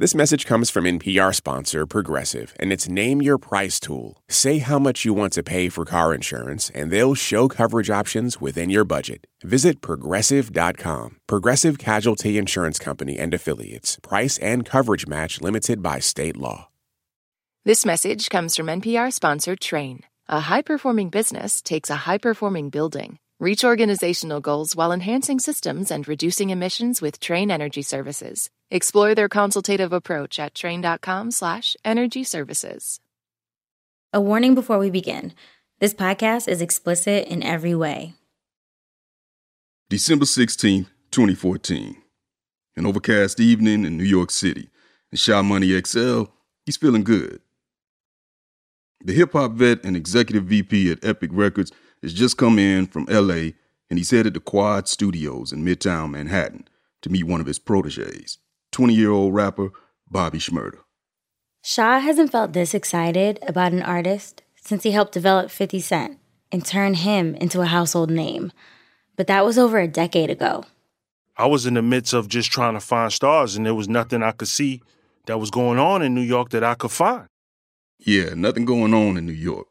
This message comes from NPR sponsor Progressive and its Name Your Price tool. Say how much you want to pay for car insurance, and they'll show coverage options within your budget. Visit progressive.com. Progressive Casualty Insurance Company and Affiliates. Price and coverage match limited by state law. This message comes from NPR sponsor Trane. A high performing business takes a high performing building. Reach organizational goals while enhancing systems and reducing emissions with Trane Energy Services. Explore their consultative approach at trane.com/energy services. A warning before we begin. This podcast is explicit in every way. December 16th, 2014. An overcast evening in New York City. And Sha Money XL, he's feeling good. The hip hop vet and executive VP at Epic Records has just come in from LA and he's headed to Quad Studios in Midtown Manhattan to meet one of his proteges, 20 year old rapper Bobby Shmurda. Sha hasn't felt this excited about an artist since he helped develop 50 Cent and turn him into a household name. But that was over a decade ago. I was in the midst of just trying to find stars, and there was nothing I could see that was going on in New York that I could find. Yeah, nothing going on in New York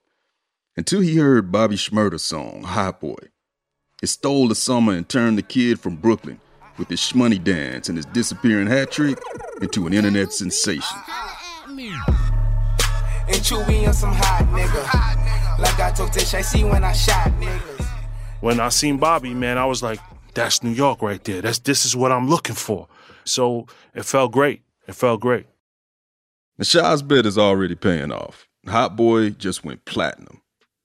until he heard Bobby Shmurda's song, Hot Boy. It stole the summer and turned the kid from Brooklyn with his shmoney dance and his disappearing hat trick into an internet sensation. And Chewy some hot nigga. Like I told Tish, I see when I shot niggas. When I seen Bobby, man, I was like, that's New York right there. That's this is what I'm looking for. So it felt great. It felt great. The Sha's bet is already paying off. Hot Boy just went platinum.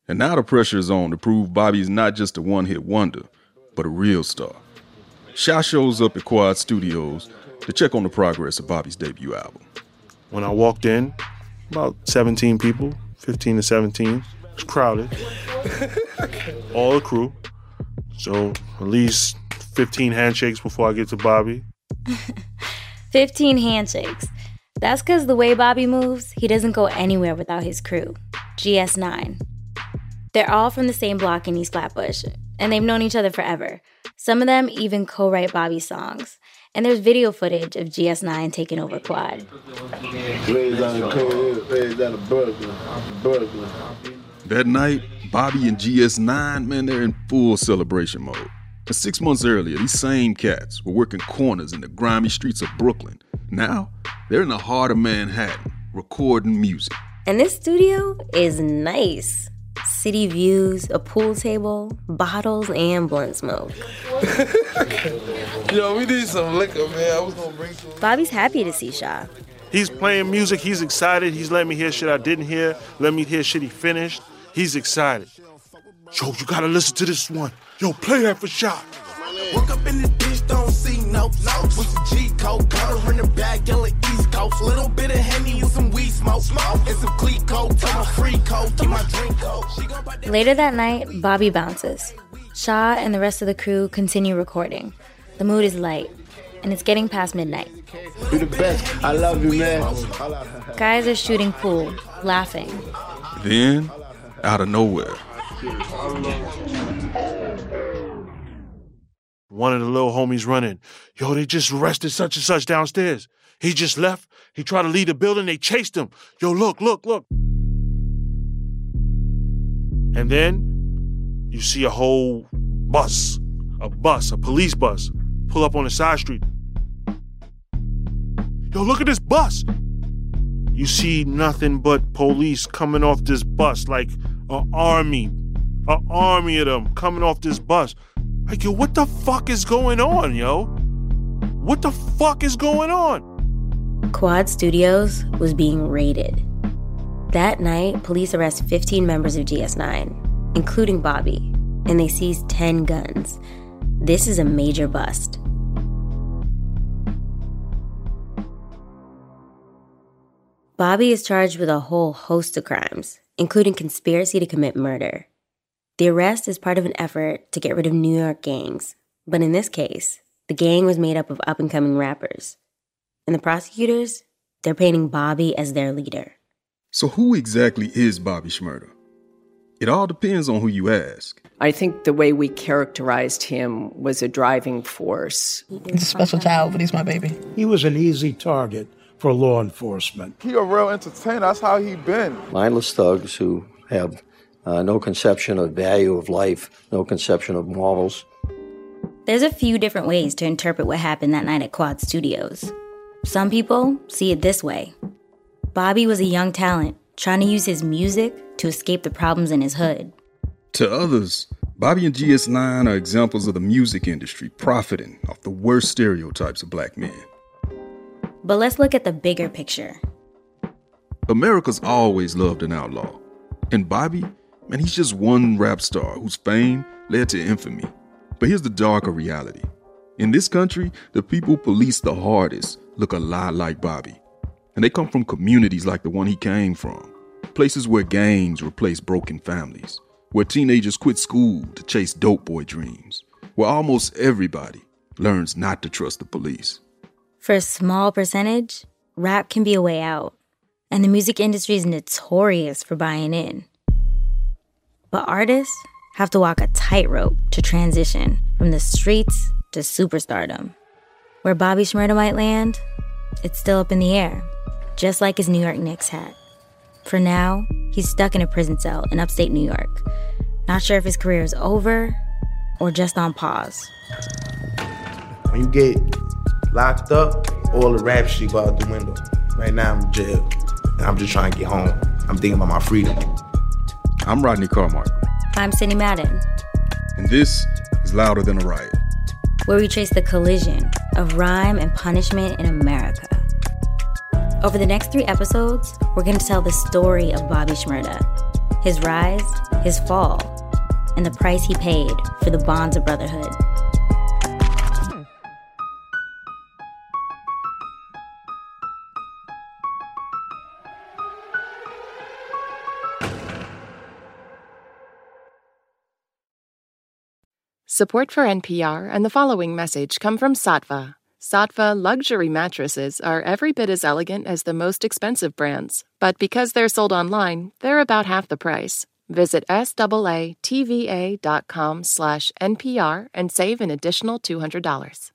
And now the pressure is on to prove Bobby's not just a one hit wonder, but a real star. Sha shows up at Quad Studios to check on the progress of Bobby's debut album. When I walked in, about 17 people, 15 to 17. It was crowded. All the crew. So at least 15 handshakes before I get to Bobby. 15 handshakes. That's because the way Bobby moves, he doesn't go anywhere without his crew, GS9. They're all from the same block in East Flatbush, and they've known each other forever. Some of them even co write Bobby's songs. And there's video footage of GS9 taking over Quad. That night, Bobby and GS9, man, they're in full celebration mode. And six months earlier, these same cats were working corners in the grimy streets of Brooklyn. Now, they're in the heart of Manhattan, recording music. And this studio is nice city views, a pool table, bottles, and blunt smoke. Yo, we need some liquor, man. I was gonna bring some. Bobby's happy to see Sha. He's playing music. He's excited. He's letting me hear shit I didn't hear. Let me hear shit he finished. He's excited. Yo, you gotta listen to this one. Yo, play that for Sha. Woke up in the ditch, don't see no notes. With the G code, got in the bag, yelling East Coast. Little bit of Henny and some weed smoke, smoke. And some cleat coat, tell my free coat, keep my drink cold. Later that night, Bobby bounces. Sha and the rest of the crew continue recording. The mood is light, and it's getting past midnight. You the best. I love you, man. Guys are shooting pool, laughing. Then, out of nowhere, One of the little homies running. Yo, they just arrested such and such downstairs. He just left. He tried to leave the building. They chased him. Yo, look, look, look. And then you see a whole bus, a bus, a police bus, pull up on the side street. Yo, look at this bus. You see nothing but police coming off this bus, like an army, an army of them coming off this bus. Like, yo, what the fuck is going on, yo? What the fuck is going on? Quad Studios was being raided. That night, police arrest 15 members of GS9, including Bobby, and they seize 10 guns. This is a major bust. Bobby is charged with a whole host of crimes, including conspiracy to commit murder. The arrest is part of an effort to get rid of New York gangs, but in this case, the gang was made up of up and coming rappers. And the prosecutors, they're painting Bobby as their leader. So, who exactly is Bobby Shmurda? It all depends on who you ask. I think the way we characterized him was a driving force. He's a special child, but he's my baby. He was an easy target for law enforcement. He a real entertainer. That's how he been. Mindless thugs who have uh, no conception of value of life, no conception of morals. There's a few different ways to interpret what happened that night at Quad Studios. Some people see it this way Bobby was a young talent trying to use his music to escape the problems in his hood. To others, Bobby and GS9 are examples of the music industry profiting off the worst stereotypes of black men. But let's look at the bigger picture. America's always loved an outlaw. And Bobby, man, he's just one rap star whose fame led to infamy. But here's the darker reality. In this country, the people policed the hardest look a lot like Bobby. And they come from communities like the one he came from. Places where gangs replace broken families. Where teenagers quit school to chase dope boy dreams. Where almost everybody learns not to trust the police. For a small percentage, rap can be a way out. And the music industry is notorious for buying in. But artists have to walk a tightrope to transition from the streets to superstardom. Where Bobby Shmurda might land, it's still up in the air, just like his New York Knicks hat. For now, he's stuck in a prison cell in upstate New York. Not sure if his career is over or just on pause. When you get locked up, all the rap shit go out the window. Right now, I'm in jail. And I'm just trying to get home. I'm thinking about my freedom. I'm Rodney Carmichael. I'm Sidney Madden. And this is Louder Than a Riot, where we trace the collision of rhyme and punishment in America. Over the next three episodes, we're going to tell the story of Bobby Shmurda, his rise, his fall, and the price he paid for the bonds of brotherhood. Support for NPR and the following message come from Saatva. Saatva luxury mattresses are every bit as elegant as the most expensive brands, but because they're sold online, they're about half the price. Visit SAATVA.com slash NPR and save an additional $200.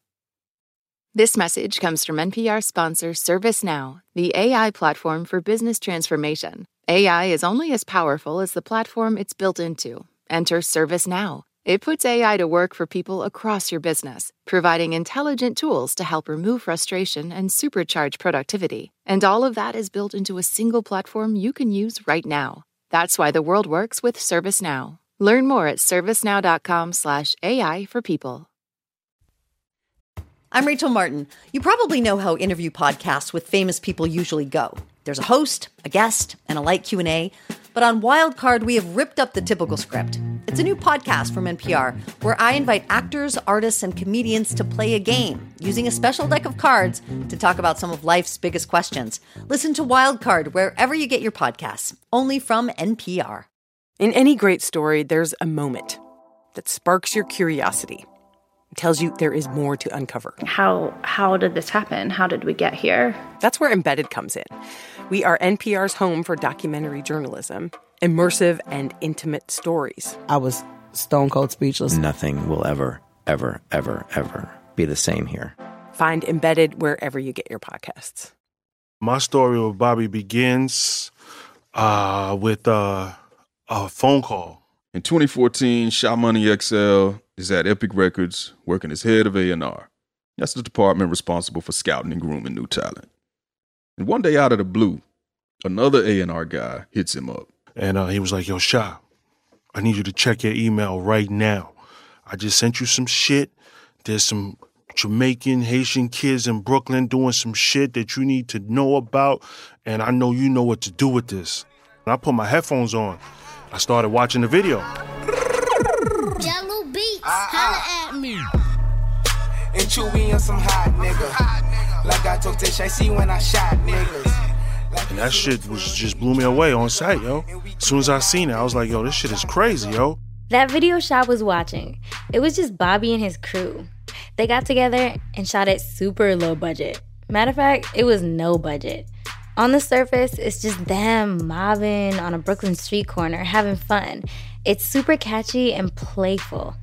This message comes from NPR sponsor ServiceNow, the AI platform for business transformation. AI is only as powerful as the platform it's built into. Enter ServiceNow it puts AI to work for people across your business, providing intelligent tools to help remove frustration and supercharge productivity. And all of that is built into a single platform you can use right now. That's why the world works with ServiceNow. Learn more at servicenow.com/ai for people. I'm Rachel Martin. You probably know how interview podcasts with famous people usually go. There's a host, a guest, and a light Q&A. But on Wildcard, we have ripped up the typical script. It's a new podcast from NPR where I invite actors, artists, and comedians to play a game using a special deck of cards to talk about some of life's biggest questions. Listen to Wildcard wherever you get your podcasts, only from NPR. In any great story, there's a moment that sparks your curiosity. tells you there is more to uncover. How how did this happen? How did we get here? That's where Embedded comes in. We are NPR's home for documentary journalism, immersive and intimate stories. I was stone cold speechless. Nothing will ever, ever, ever, ever be the same here. Find Embedded wherever you get your podcasts. My story with Bobby begins uh, with uh, a phone call. In 2014, Sha Money XL is at Epic Records working as head of A&R. That's the department responsible for scouting and grooming new talent. And one day out of the blue, another A&R guy hits him up. And uh, he was like, yo, Sha, I need you to check your email right now. I just sent you some shit. There's some Jamaican, Haitian kids in Brooklyn doing some shit that you need to know about. And I know you know what to do with this. And I put my headphones on. I started watching the video. Jahlil Beats, holla at me. And Chewy on some hot nigga. hot nigga. Like I told Tish, I see when I shot niggas. And that shit was just blew me away on sight, yo. As soon as I seen it, I was like, yo, this shit is crazy, yo. That video Sha was watching, it was just Bobby and his crew. They got together and shot it super low budget. Matter of fact, it was no budget. On the surface, it's just them mobbing on a Brooklyn street corner, having fun. It's super catchy and playful.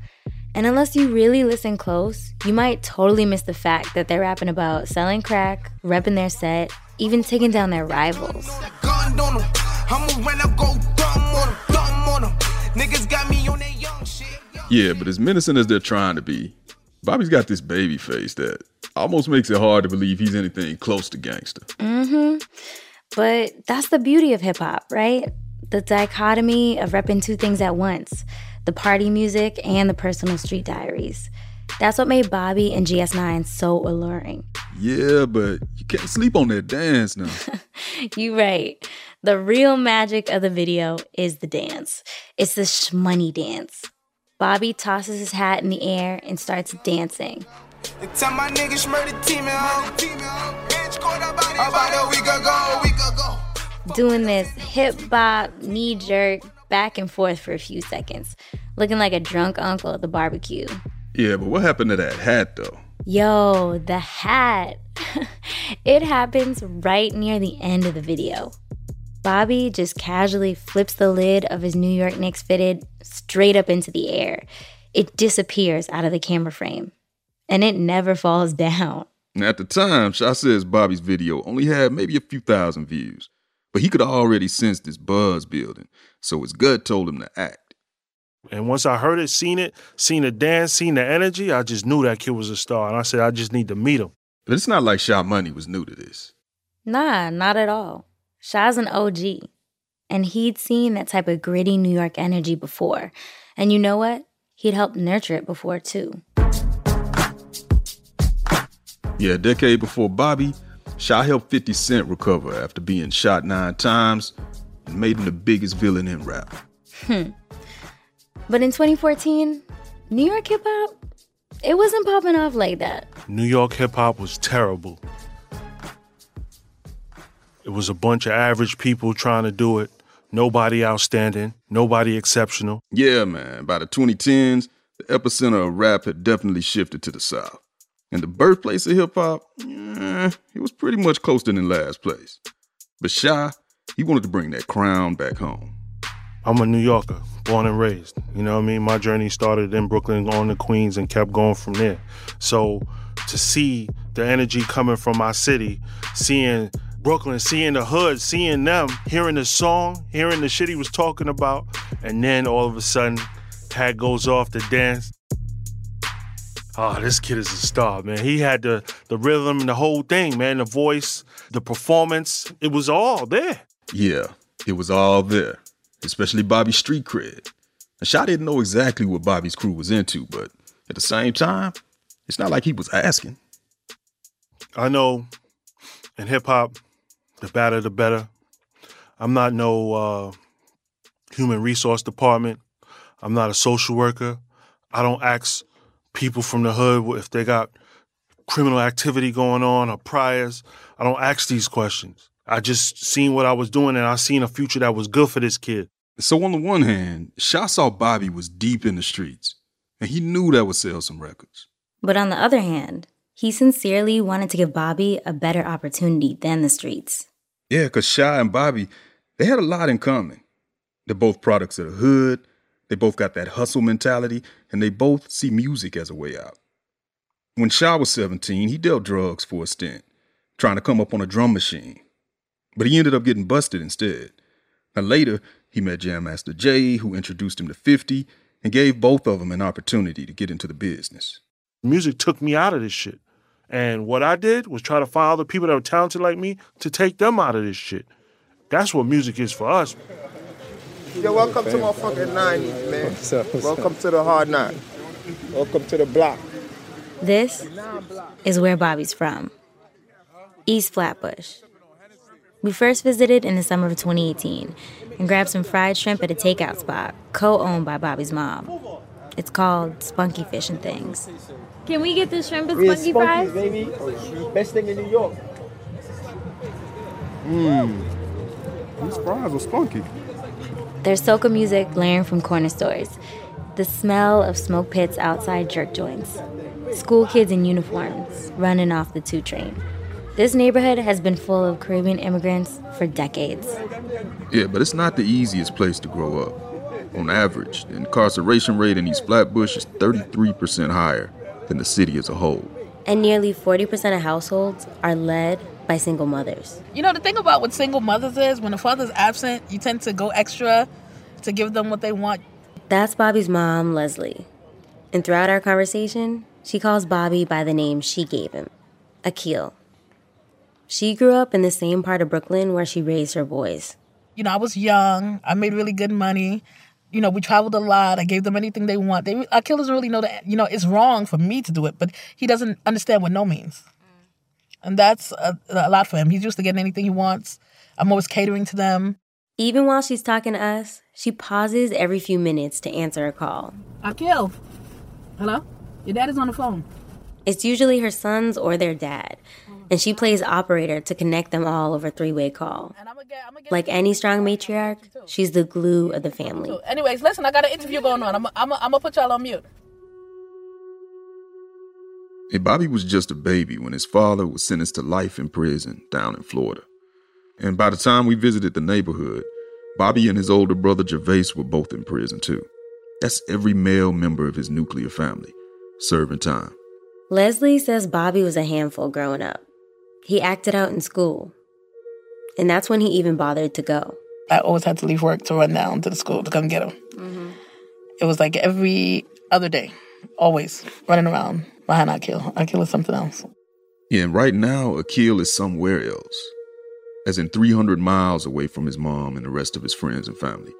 And unless you really listen close, you might totally miss the fact that they're rapping about selling crack, repping their set, even taking down their rivals. Gun on 'em. I'ma run up, go dumb on 'em, dumb on 'em. Niggas got me on that young shit. Yeah, but as menacing as they're trying to be, Bobby's got this baby face that almost makes it hard to believe he's anything close to gangster. Mm-hmm. But that's the beauty of hip hop, right? The dichotomy of repping two things at once the party music and the personal street diaries. That's what made Bobby and GS9 so alluring. Yeah, but you can't sleep on that dance now. you right. The real magic of the video is the dance. It's the shmoney dance. Bobby tosses his hat in the air and starts dancing. Tell my niggas murder team out. Bitch caught about about a week ago, week ago. Doing this hip hop, knee jerk, back and forth for a few seconds, looking like a drunk uncle at the barbecue. Yeah, but what happened to that hat though? Yo, the hat. it happens right near the end of the video. Bobby just casually flips the lid of his New York Knicks fitted straight up into the air. It disappears out of the camera frame, and it never falls down. At the time, Sha says Bobby's video only had maybe a few thousand views, but he could already sense this buzz building, so his gut told him to act. And once I heard it, seen it, seen the dance, seen the energy, I just knew that kid was a star. And I said, I just need to meet him. But it's not like Sha Money was new to this. Nah, not at all. Sha's an OG, and he'd seen that type of gritty New York energy before. And you know what? He'd helped nurture it before, too. Yeah, a decade before Bobby, Sha helped 50 Cent recover after being shot nine times and made him the biggest villain in rap. Hmm. But in 2014, New York hip hop, it wasn't popping off like that. New York hip hop was terrible. It was a bunch of average people trying to do it. Nobody outstanding, nobody exceptional. Yeah, man. By the 2010s, the epicenter of rap had definitely shifted to the South. And the birthplace of hip hop, eh, it was pretty much closer than last place. But Sha, he wanted to bring that crown back home. I'm a New Yorker, born and raised. You know what I mean? My journey started in Brooklyn, on to Queens, and kept going from there. So to see the energy coming from my city, seeing Brooklyn, seeing the hood, seeing them, hearing the song, hearing the shit he was talking about, and then all of a sudden, hat goes off the dance. Oh, this kid is a star, man. He had the the rhythm and the whole thing, man. The voice, the performance, it was all there. Yeah, it was all there, especially Bobby's street cred. And Sha didn't know exactly what Bobby's crew was into, but at the same time, it's not like he was asking. I know in hip hop, the better the better. I'm not no uh, human resource department. I'm not a social worker. I don't ask people from the hood if they got criminal activity going on or priors. I don't ask these questions. I just seen what I was doing and I seen a future that was good for this kid. So on the one hand, Sha saw Bobby was deep in the streets, and he knew that would sell some records. But on the other hand, he sincerely wanted to give Bobby a better opportunity than the streets. Yeah, because Sha and Bobby, they had a lot in common. They're both products of the hood, they both got that hustle mentality, and they both see music as a way out. When Sha was 17, he dealt drugs for a stint, trying to come up on a drum machine. But he ended up getting busted instead. Now, later, he met Jam Master Jay, who introduced him to 50 and gave both of them an opportunity to get into the business. Music took me out of this shit. And what I did was try to find other people that were talented like me to take them out of this shit. That's what music is for us. Yo, welcome to my fucking nine, man. what's up welcome to the hard nine. Welcome to the block. This is where Bobby's from East Flatbush. We first visited in the summer of 2018 and grabbed some fried shrimp at a takeout spot co owned by Bobby's mom. It's called Spunky Fish and Things. Can we get the shrimp and spunky fries? baby. Best thing in New York. Mmm. These fries are spunky. There's soca music blaring from corner stores, the smell of smoke pits outside jerk joints, school kids in uniforms running off the two train. This neighborhood has been full of Caribbean immigrants for decades. Yeah, but it's not the easiest place to grow up. On average, the incarceration rate in East Flatbush is 33% higher than the city as a whole. And nearly 40% of households are led by single mothers. You know, the thing about what single mothers is when the father's absent, you tend to go extra to give them what they want. That's Bobby's mom, Leslie. And throughout our conversation, she calls Bobby by the name she gave him Akil. She grew up in the same part of Brooklyn where she raised her boys. You know, I was young, I made really good money. You know, we traveled a lot. I gave them anything they want. They, Akil doesn't really know that, you know, it's wrong for me to do it, but he doesn't understand what no means. Mm. And that's a, a lot for him. He's used to getting anything he wants. I'm always catering to them. Even while she's talking to us, she pauses every few minutes to answer a call. Akil, hello? Your dad is on the phone. It's usually her sons or their dad, and she plays operator to connect them all over three way call. Like any strong matriarch, she's the glue of the family. Anyways, listen, I got an interview going on. I'm, I'm, I'm gonna put y'all on mute. Hey, Bobby was just a baby when his father was sentenced to life in prison down in Florida. And by the time we visited the neighborhood, Bobby and his older brother Gervais were both in prison too. That's every male member of his nuclear family serving time. Leslie says Bobby was a handful growing up. He acted out in school. And that's when he even bothered to go. I always had to leave work to run down to the school to come get him. Mm-hmm. It was like every other day, always running around behind Akil. Akil is something else. Yeah, and right now, Akil is somewhere else, as in 300 miles away from his mom and the rest of his friends and family,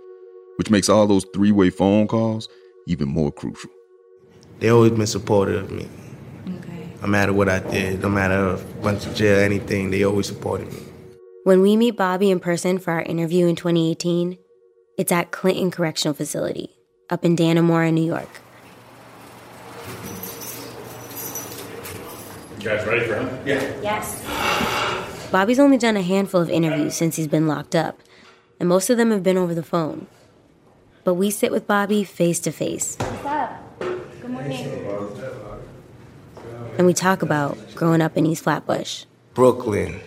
which makes all those three way phone calls even more crucial. They always been supportive of me. Okay. No matter what I did, no matter if I went to jail, anything, they always supported me. When we meet Bobby in person for our interview in 2018, it's at Clinton Correctional Facility up in Dannemora, New York. You guys ready for him? Yeah. Yes. Bobby's only done a handful of interviews since he's been locked up, and most of them have been over the phone. But we sit with Bobby face to face. What's up? Good morning. And we talk about growing up in East Flatbush. Brooklyn.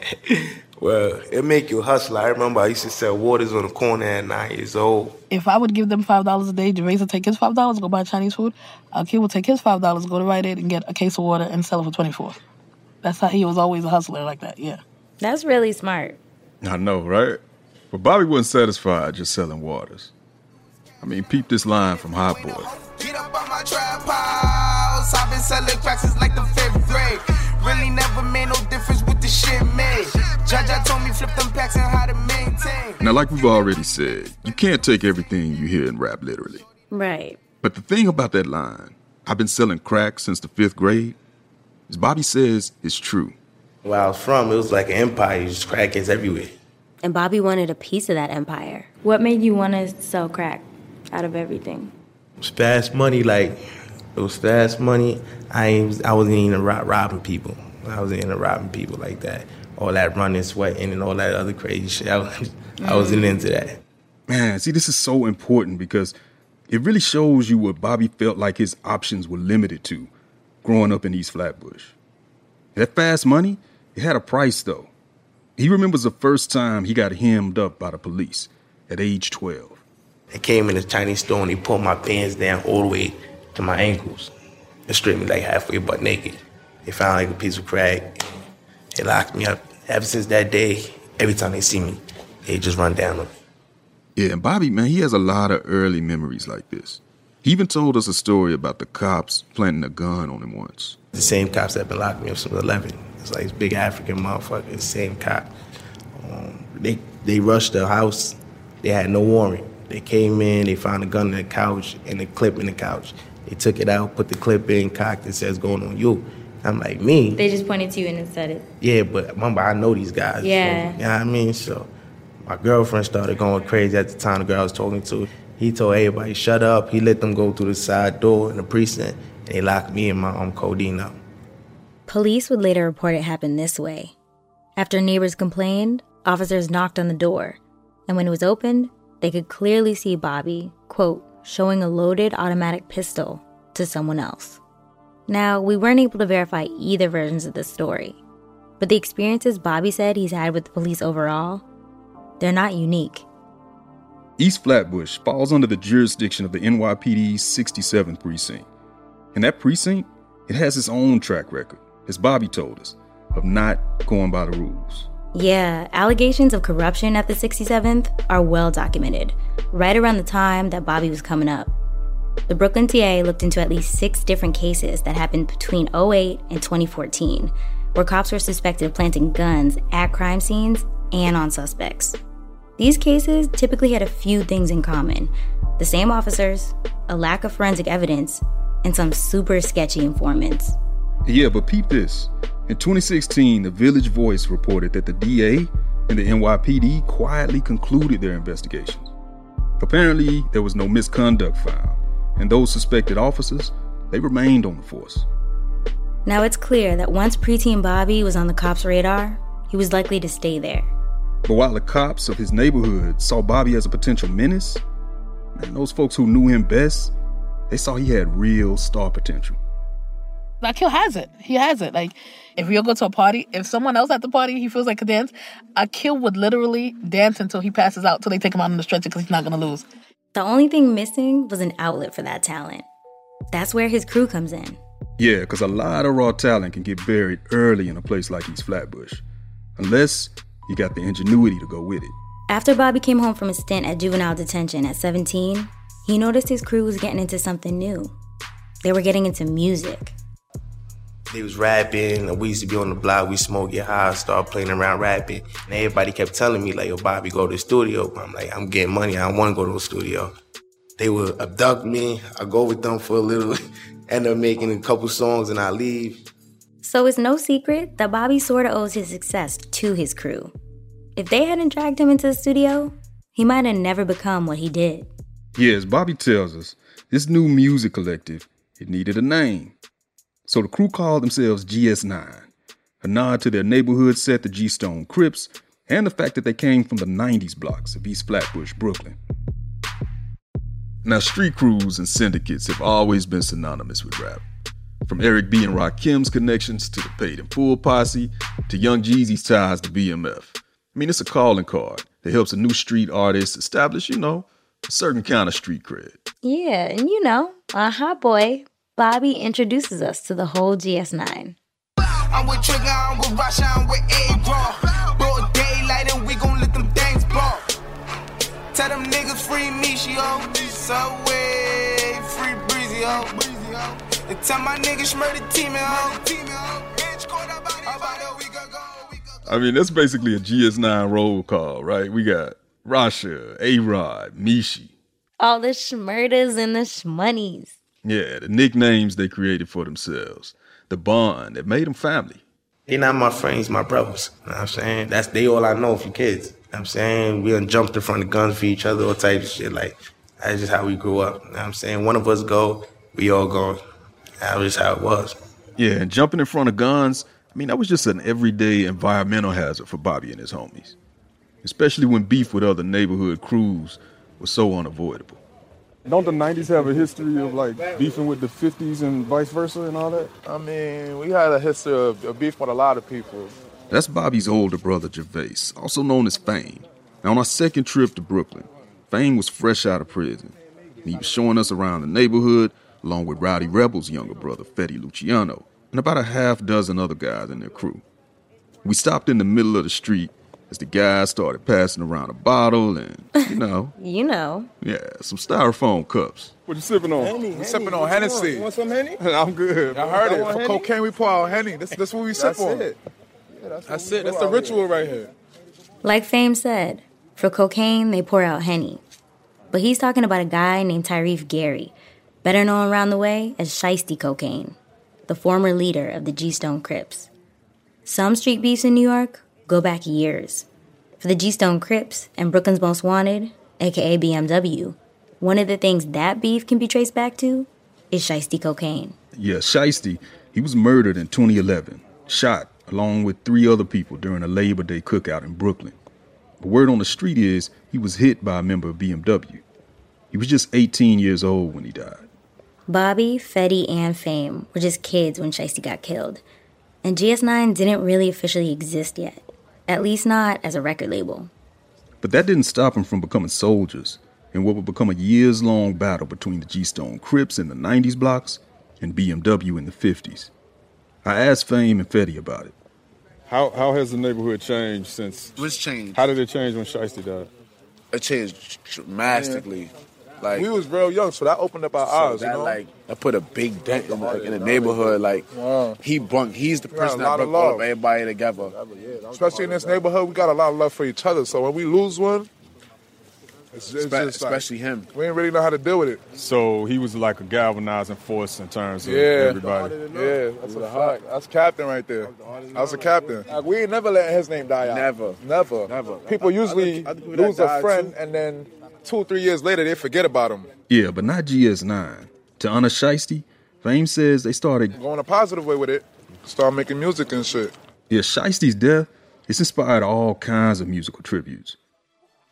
well, it make you hustle. I remember I used to sell waters on the corner at nine years old. If I would give them five dollars a day, Gervais would take his five dollars, go buy Chinese food. Akil would take his five dollars, go to Rite Aid and get a case of water and sell it for twenty four. That's how he was always a hustler like that. Yeah. That's really smart. I know, right? But Bobby wasn't satisfied just selling waters. I mean, peep this line from Hot Boy. Get up on my trap house. I've been selling cracks since like the fifth grade. Really never made no difference with the shit made. Judge, I told me flip them packs and how to maintain. Now, like we've already said, you can't take everything you hear in rap literally. Right. But the thing about that line, I've been selling crack since the fifth grade, as Bobby says, is true. Where I was from, it was like an empire. Just crackheads everywhere. And Bobby wanted a piece of that empire. What made you want to sell crack out of everything? It was fast money. Like it was fast money. I ain't, I wasn't even rob, robbing people. I wasn't into robbing people like that. All that running, sweating, and all that other crazy shit. I, was, I wasn't mm. into that. Man, see, this is so important because it really shows you what Bobby felt like his options were limited to growing up in East Flatbush. That fast money, it had a price though. He remembers the first time he got hemmed up by the police at age 12. They came in the Chinese store and they pulled my pants down all the way to my ankles and stripped me like halfway butt naked. They found like a piece of crack. They locked me up. Ever since that day, every time they see me, they just run down on me. Yeah, and Bobby, man, he has a lot of early memories like this. He even told us a story about the cops planting a gun on him once. The same cops that been locking me up since 11. It's like this big African motherfucker, the same cop. Um, they they rushed the house. They had no warrant. They came in, they found a gun in the couch and a clip in the couch. They took it out, put the clip in, cocked it, says going on you. I'm like, me? They just pointed to you and said it. Yeah, but remember, I know these guys. Yeah. So, you know what I mean? So my girlfriend started going crazy at the time, the girl I was talking to. He told everybody, shut up. He let them go through the side door in the precinct, and they locked me and my um, codeine up. Police would later report it happened this way. After neighbors complained, officers knocked on the door, and when it was opened, they could clearly see Bobby, quote, showing a loaded automatic pistol to someone else. Now, we weren't able to verify either versions of this story, but the experiences Bobby said he's had with the police overall, they're not unique. East Flatbush falls under the jurisdiction of the NYPD's 67th precinct. And that precinct, it has its own track record, as Bobby told us, of not going by the rules. Yeah, allegations of corruption at the 67th are well documented, right around the time that Bobby was coming up. The Brooklyn DA looked into at least six different cases that happened between 08 and 2014, where cops were suspected of planting guns at crime scenes and on suspects. These cases typically had a few things in common the same officers, a lack of forensic evidence, and some super sketchy informants. Yeah, but peep this. In 2016, the Village Voice reported that the DA and the NYPD quietly concluded their investigations. Apparently, there was no misconduct found, and those suspected officers, they remained on the force. Now it's clear that once preteen Bobby was on the cops' radar, he was likely to stay there. But while the cops of his neighborhood saw Bobby as a potential menace, man, those folks who knew him best, they saw he had real star potential. Akil has it. He has it. Like, if we'll go to a party, if someone else at the party he feels like a dance, Akil would literally dance until he passes out, till they take him out on the stretcher because he's not going to lose. The only thing missing was an outlet for that talent. That's where his crew comes in. Yeah, because a lot of raw talent can get buried early in a place like East Flatbush, unless you got the ingenuity to go with it. After Bobby came home from a stint at juvenile detention at 17, he noticed his crew was getting into something new. They were getting into music. They was rapping. and We used to be on the block. We smoke, get high, start playing around rapping. And everybody kept telling me, like, yo, Bobby, go to the studio. I'm like, I'm getting money. I don't want to go to the studio. They would abduct me. I go with them for a little, end up making a couple songs, and I leave. So it's no secret that Bobby sort of owes his success to his crew. If they hadn't dragged him into the studio, he might have never become what he did. Yes, Bobby tells us, this new music collective, it needed a name. So the crew called themselves GS9, a nod to their neighborhood set, the G Stone Crips, and the fact that they came from the 90s blocks of East Flatbush, Brooklyn. Now, street crews and syndicates have always been synonymous with rap. From Eric B. and Rakim's connections to the Paid and Full posse to Young Jeezy's ties to BMF. I mean, it's a calling card that helps a new street artist establish, you know, a certain kind of street cred. Yeah, and you know, a hot boy, Bobby introduces us to the whole GS9. I'm with Trigger, I'm with Rasha, I'm with A-Rod. Broad daylight and we gon' let them things blow. Tell them niggas free Michio. Subway, free Breezy, oh. ho. And tell my niggas murder team, oh. ho. I mean, that's basically a GS9 roll call, right? We got Rasha, A-Rod, Mishi. All the schmurders and the shmoneys. Yeah, the nicknames they created for themselves. The bond that made them family. They're not my friends, my brothers. You know what I'm saying? That's they all I know for kids. You know what I'm saying? We done jumped in front of guns for each other, all types of shit. Like, that's just how we grew up. You know what I'm saying? One of us go, we all go. That was just how it was. Yeah, and jumping in front of guns, I mean, that was just an everyday environmental hazard for Bobby and his homies. Especially when beef with other neighborhood crews was so unavoidable. Don't the 90s have a history of like beefing with the 50s and vice versa and all that? I mean, we had a history of, of beef with a lot of people. That's Bobby's older brother, Gervais, also known as Fame. Now, on our second trip to Brooklyn, Fame was fresh out of prison. And he was showing us around the neighborhood, along with Rowdy Rebel's younger brother, Fetty Luciano, and about a half dozen other guys in their crew. We stopped in the middle of the street as the guys started passing around a bottle and, you know, You know. yeah, some styrofoam cups. What you sipping on? I'm sipping on Hennessy. You want some Henny? I'm good. I heard it. For Henny? cocaine, we pour out Henny. That's, that's what we sip That's on. it. that's That's it. That's the out ritual right here. Like Fame said, for cocaine, they pour out Henny. But he's talking about a guy named Tyrese Gary, better known around the way as Shiesty Cocaine, the former leader of the G Stone Crips. Some street beefs in New York go back years. For the G Stone Crips and Brooklyn's Most Wanted, aka BMW, one of the things that beef can be traced back to is Shiesty Cocaine. Yeah, Shiesty, he was murdered in 2011, shot along with three other people during a Labor Day cookout in Brooklyn. The word on the street is he was hit by a member of BMW. He was just 18 years old when he died. Bobby, Fetty, and Fame were just kids when Shiesty got killed. And GS9 didn't really officially exist yet, at least not as a record label. But that didn't stop him from becoming soldiers in what would become a years long battle between the G Stone Crips in the 90s blocks and BMW in the 50s. I asked Fame and Fetty about it. How how has the neighborhood changed since? What's changed? How did it change when Shiesty died? It changed dramatically. Like we was real young, so that opened up our so eyes. that you know? like that put a big dent in, like, in the neighborhood. Like he brung, he's the We got a person that lot of brought all of everybody together. especially in this neighborhood, we got a lot of love for each other. So when we lose one, it's, it's Espe- just like, especially him. we ain't really know how to deal with it. So he was like a galvanizing force in terms of Yeah, everybody. Yeah, that's a fact. That's captain right there. That's a captain. Like, we ain't never letting his name die out. Never. never, Never. People usually Other people that lose a friend too. and then two, three years later they forget about him. Yeah, but not GS9. To honor Shiesty, Fame says they started. Going a positive way with it. Start making music and shit. Yeah, Shiesty's death has inspired all kinds of musical tributes.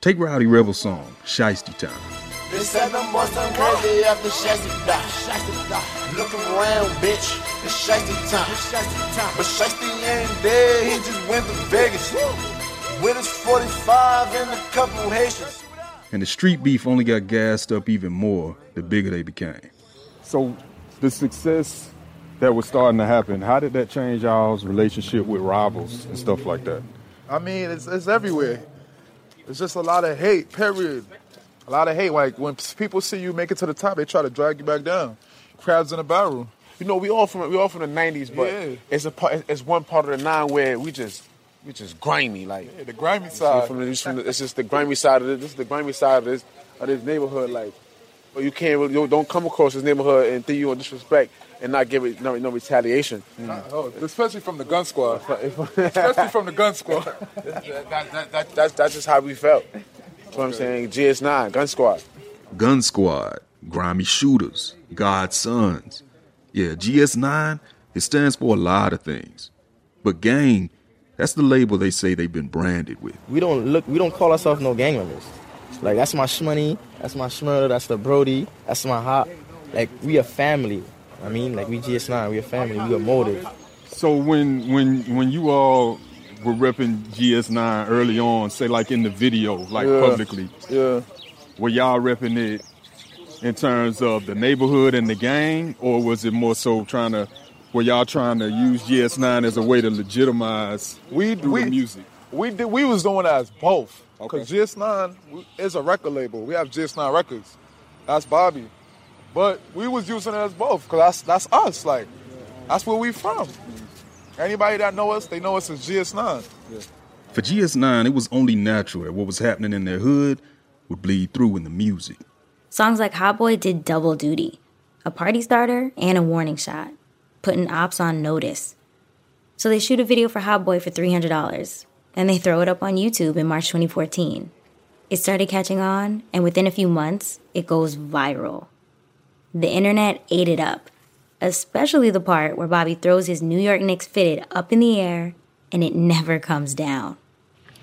Take Rowdy Rebel's song, Shiesty Time. They said them boys done crazy after Shiesty died. Shiesty died. Look around, bitch. It's Shiesty time. time. But Shiesty ain't dead. He just went to Vegas. With his 45 and a couple Haitians. And the street beef only got gassed up even more the bigger they became. So the success that was starting to happen, how did that change y'all's relationship with rivals and stuff like that? I mean, it's, it's everywhere. It's just a lot of hate, period. A lot of hate. Like when people see you make it to the top, they try to drag you back down. Crabs in a barrel. You know, we all from we all from the '90s, but Yeah. it's a part, it's one part of the nine where we just we just grimy, like Yeah, the grimy side. From the, it's, from the, it's just the grimy side of this. This is the grimy side of this of this neighborhood. Like, but you can't really, you don't come across this neighborhood and think you on disrespect and not give it no, no retaliation. Oh, especially from the gun squad. especially from the gun squad. that, that, that, that's that's just how we felt. That's what I'm saying. GS9, Gun Squad. Gun Squad, Grimy Shooters, God's Sons. Yeah, GS9, it stands for a lot of things. But gang, that's the label they say they've been branded with. we don't look we don't call ourselves no gang members. Like that's my shmoney, that's my shmurda, that's the Brody, that's my hop. Like we a family. I mean, like we GS9, we a family, we a motive. So when when when you all were repping GS9 early on, say like in the video, like Yeah. publicly, Yeah. were y'all repping it in terms of the neighborhood and the gang, or was it more so trying to were y'all trying to use GS9 as a way to legitimize we through we the music? we did we was doing that as both. Because GS9 is a record label. We have GS9 Records. That's Bobby. But we was using it as both because that's that's us. Like that's where we from. Anybody that know us, they know us as GS9. For GS9, it was only natural that what was happening in their hood would bleed through in the music. Songs like Hot Boy did double duty a party starter and a warning shot, putting ops on notice. So they shoot a video for Hot Boy for $300, and they throw it up on YouTube in March 2014. It started catching on, and within a few months, it goes viral. The internet ate it up, especially the part where Bobby throws his New York Knicks fitted up in the air and it never comes down.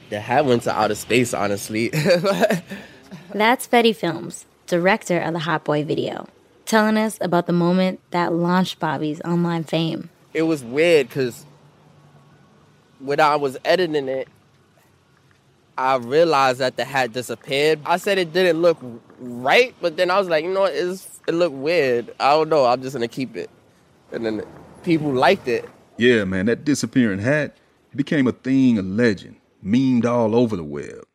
The hat went to outer space, honestly. That's Fetty Films, director of the Hot Boy video, telling us about the moment that launched Bobby's online fame. it was weird because when I was editing it, I realized that the hat disappeared. I said it didn't look right, but then I was like, you know what, it's, it looked weird. I don't know, I'm just gonna keep it. And then people liked it. Yeah, man, that disappearing hat it became a thing, a legend, memed all over the web.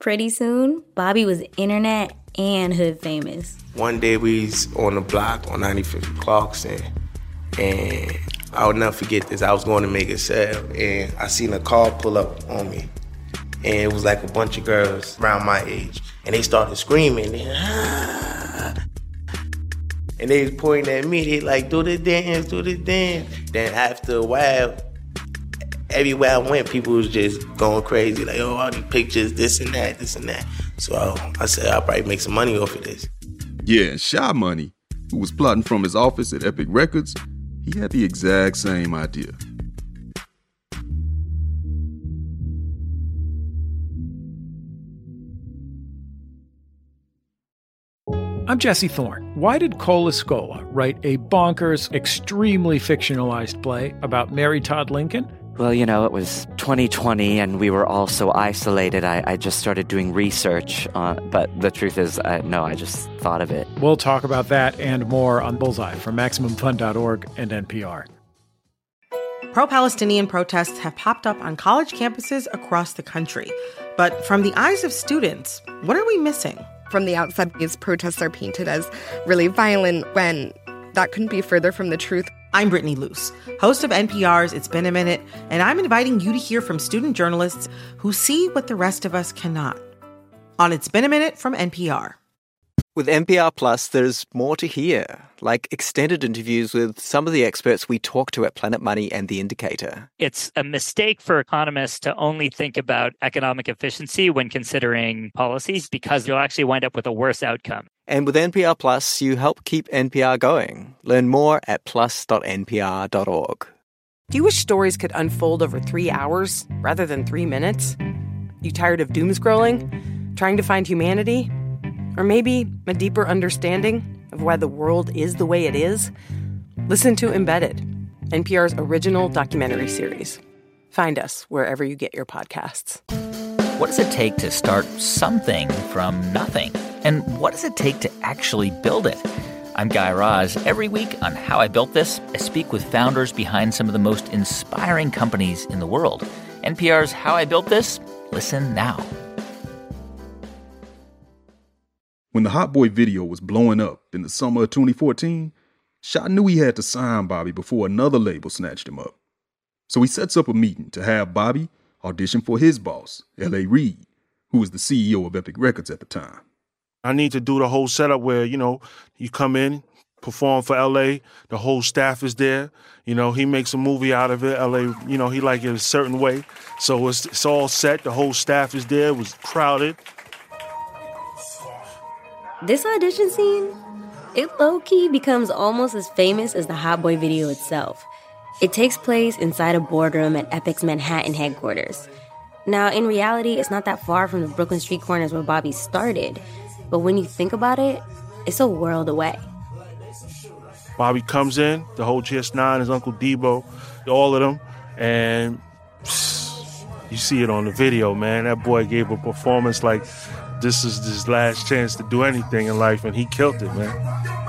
Pretty soon, Bobby was internet and hood famous. One day we was on the block on 95th Clarkson, and I'll never forget this. I was going to make a sale, and I seen a car pull up on me, and it was like a bunch of girls around my age, and they started screaming, and, "Ah." and they was pointing at me. They like, do the dance, do the dance. Then after a while, everywhere I went, people was just going crazy, like, oh, all these pictures, this and that, this and that. So I said, I'll probably make some money off of this. Yeah, and Sha Money, who was plotting from his office at Epic Records, he had the exact same idea. I'm Jesse Thorn. Why did Cole Escola write a bonkers, extremely fictionalized play about Mary Todd Lincoln? Well, you know, it was 2020 and we were all so isolated. I, I just started doing research. Uh, but the truth is, uh, no, I just thought of it. We'll talk about that and more on Bullseye from MaximumFun.org and NPR. Pro Palestinian protests have popped up on college campuses across the country. But from the eyes of students, what are we missing? From the outside, these protests are painted as really violent when that couldn't be further from the truth. I'm Brittany Luce, host of NPR's It's Been a Minute, and I'm inviting you to hear from student journalists who see what the rest of us cannot. On It's Been a Minute from NPR. With NPR Plus, there's more to hear, like extended interviews with some of the experts we talk to at Planet Money and The Indicator. It's a mistake for economists to only think about economic efficiency when considering policies because you'll actually wind up with a worse outcome. And with NPR Plus, you help keep NPR going. Learn more at plus.npr.org. Do you wish stories could unfold over three hours rather than three minutes? You tired of doom scrolling? Trying to find humanity? Or maybe a deeper understanding of why the world is the way it is? Listen to Embedded, NPR's original documentary series. Find us wherever you get your podcasts. What does it take to start something from nothing? And what does it take to actually build it? I'm Guy Raz. Every week on How I Built This, I speak with founders behind some of the most inspiring companies in the world. NPR's How I Built This, listen now. When the Hot Boy video was blowing up in the summer of 2014, Sha knew he had to sign Bobby before another label snatched him up. So he sets up a meeting to have Bobby audition for his boss, L.A. Reid, who was the CEO of Epic Records at the time. I need to do the whole setup where, you know, you come in, perform for LA, the whole staff is there. You know, he makes a movie out of it. LA, you know, he like it a certain way. So it's, it's all set. The whole staff is there. It was crowded. This audition scene, it low key becomes almost as famous as the Hot Boy video itself. It takes place inside a boardroom at Epic's Manhattan headquarters. Now, in reality, it's not that far from the Brooklyn street corners where Bobby started, but when you think about it, it's a world away. Bobby comes in, the whole GS9, his Uncle Debo, all of them, and you see it on the video, man. That boy gave a performance like this is his last chance to do anything in life, and he killed it, man.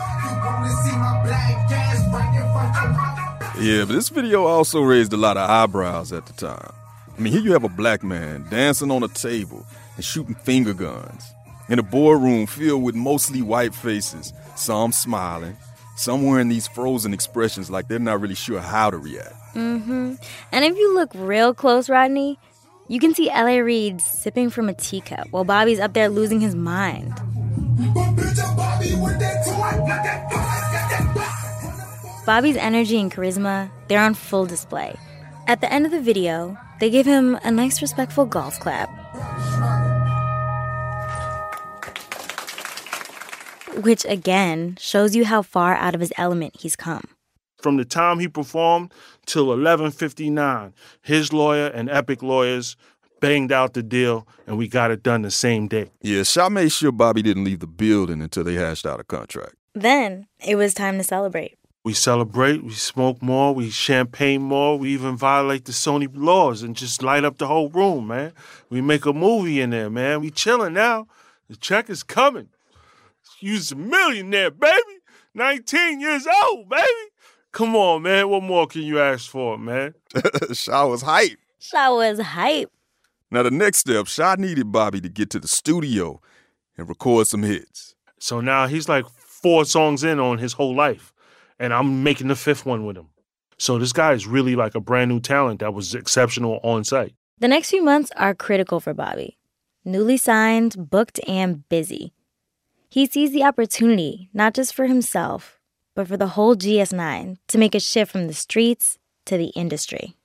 Yeah, but this video also raised a lot of eyebrows at the time. I mean, here you have a black man dancing on a table and shooting finger guns in a boardroom filled with mostly white faces, some smiling, some wearing these frozen expressions like they're not really sure how to react. Mm-hmm. And if you look real close, Rodney, you can see L.A. Reid sipping from a teacup while Bobby's up there losing his mind. Bobby's energy and charisma, they're on full display. At the end of the video, they give him a nice respectful golf clap. Which again shows you how far out of his element he's come. From the time he performed till 11:59, his lawyer and Epic lawyers banged out the deal, and we got it done the same day. Yeah, Sha made sure Bobby didn't leave the building until they hashed out a contract. Then it was time to celebrate. We celebrate, we smoke more, we champagne more, we even violate the Sony laws and just light up the whole room, man. We make a movie in there, man. We chilling now. The check is coming. You's a millionaire, baby. 19 years old, baby. Come on, man. What more can you ask for, man? Sha was hype. Sha was hype. Now, the next step, Sha needed Bobby to get to the studio and record some hits. So now he's like four songs in on his whole life, and I'm making the fifth one with him. So this guy is really like a brand new talent that was exceptional on site. The next few months are critical for Bobby. Newly signed, booked, and busy. He sees the opportunity, not just for himself, but for the whole GS9 to make a shift from the streets to the industry.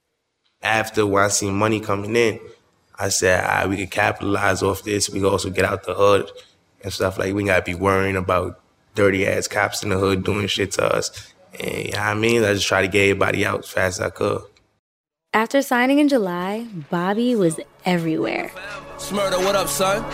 After when I seen money coming in, I said, all right, we can capitalize off this. We can also get out the hood and stuff. Like, we got to be worrying about dirty ass cops in the hood doing shit to us. And you know what I mean? I just try to get everybody out as fast as I could. After signing in July, Bobby was everywhere. Shmurda, what up, son?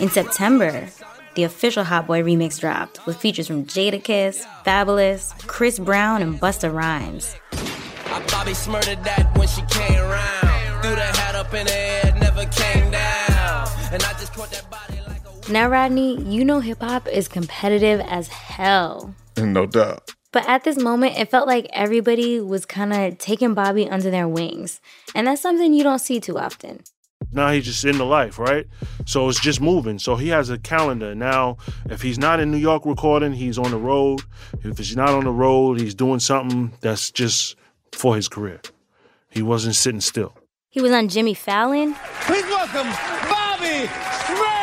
In September, the official Hot Boy remix dropped with features from Jadakiss, Fabolous, Chris Brown, and Busta Rhymes. I Bobby smurdered that when she came around. Threw the hat up in the air, never came down. And I just caught that body like a Now, Rodney, you know hip hop is competitive as hell. No doubt. But at this moment, it felt like everybody was kind of taking Bobby under their wings. And that's something you don't see too often. Now he's just in the life, right? So it's just moving. So he has a calendar. Now, if he's not in New York recording, he's on the road. If he's not on the road, he's doing something that's just for his career. He wasn't sitting still. He was on Jimmy Fallon, Please welcome Bobby Shmurda!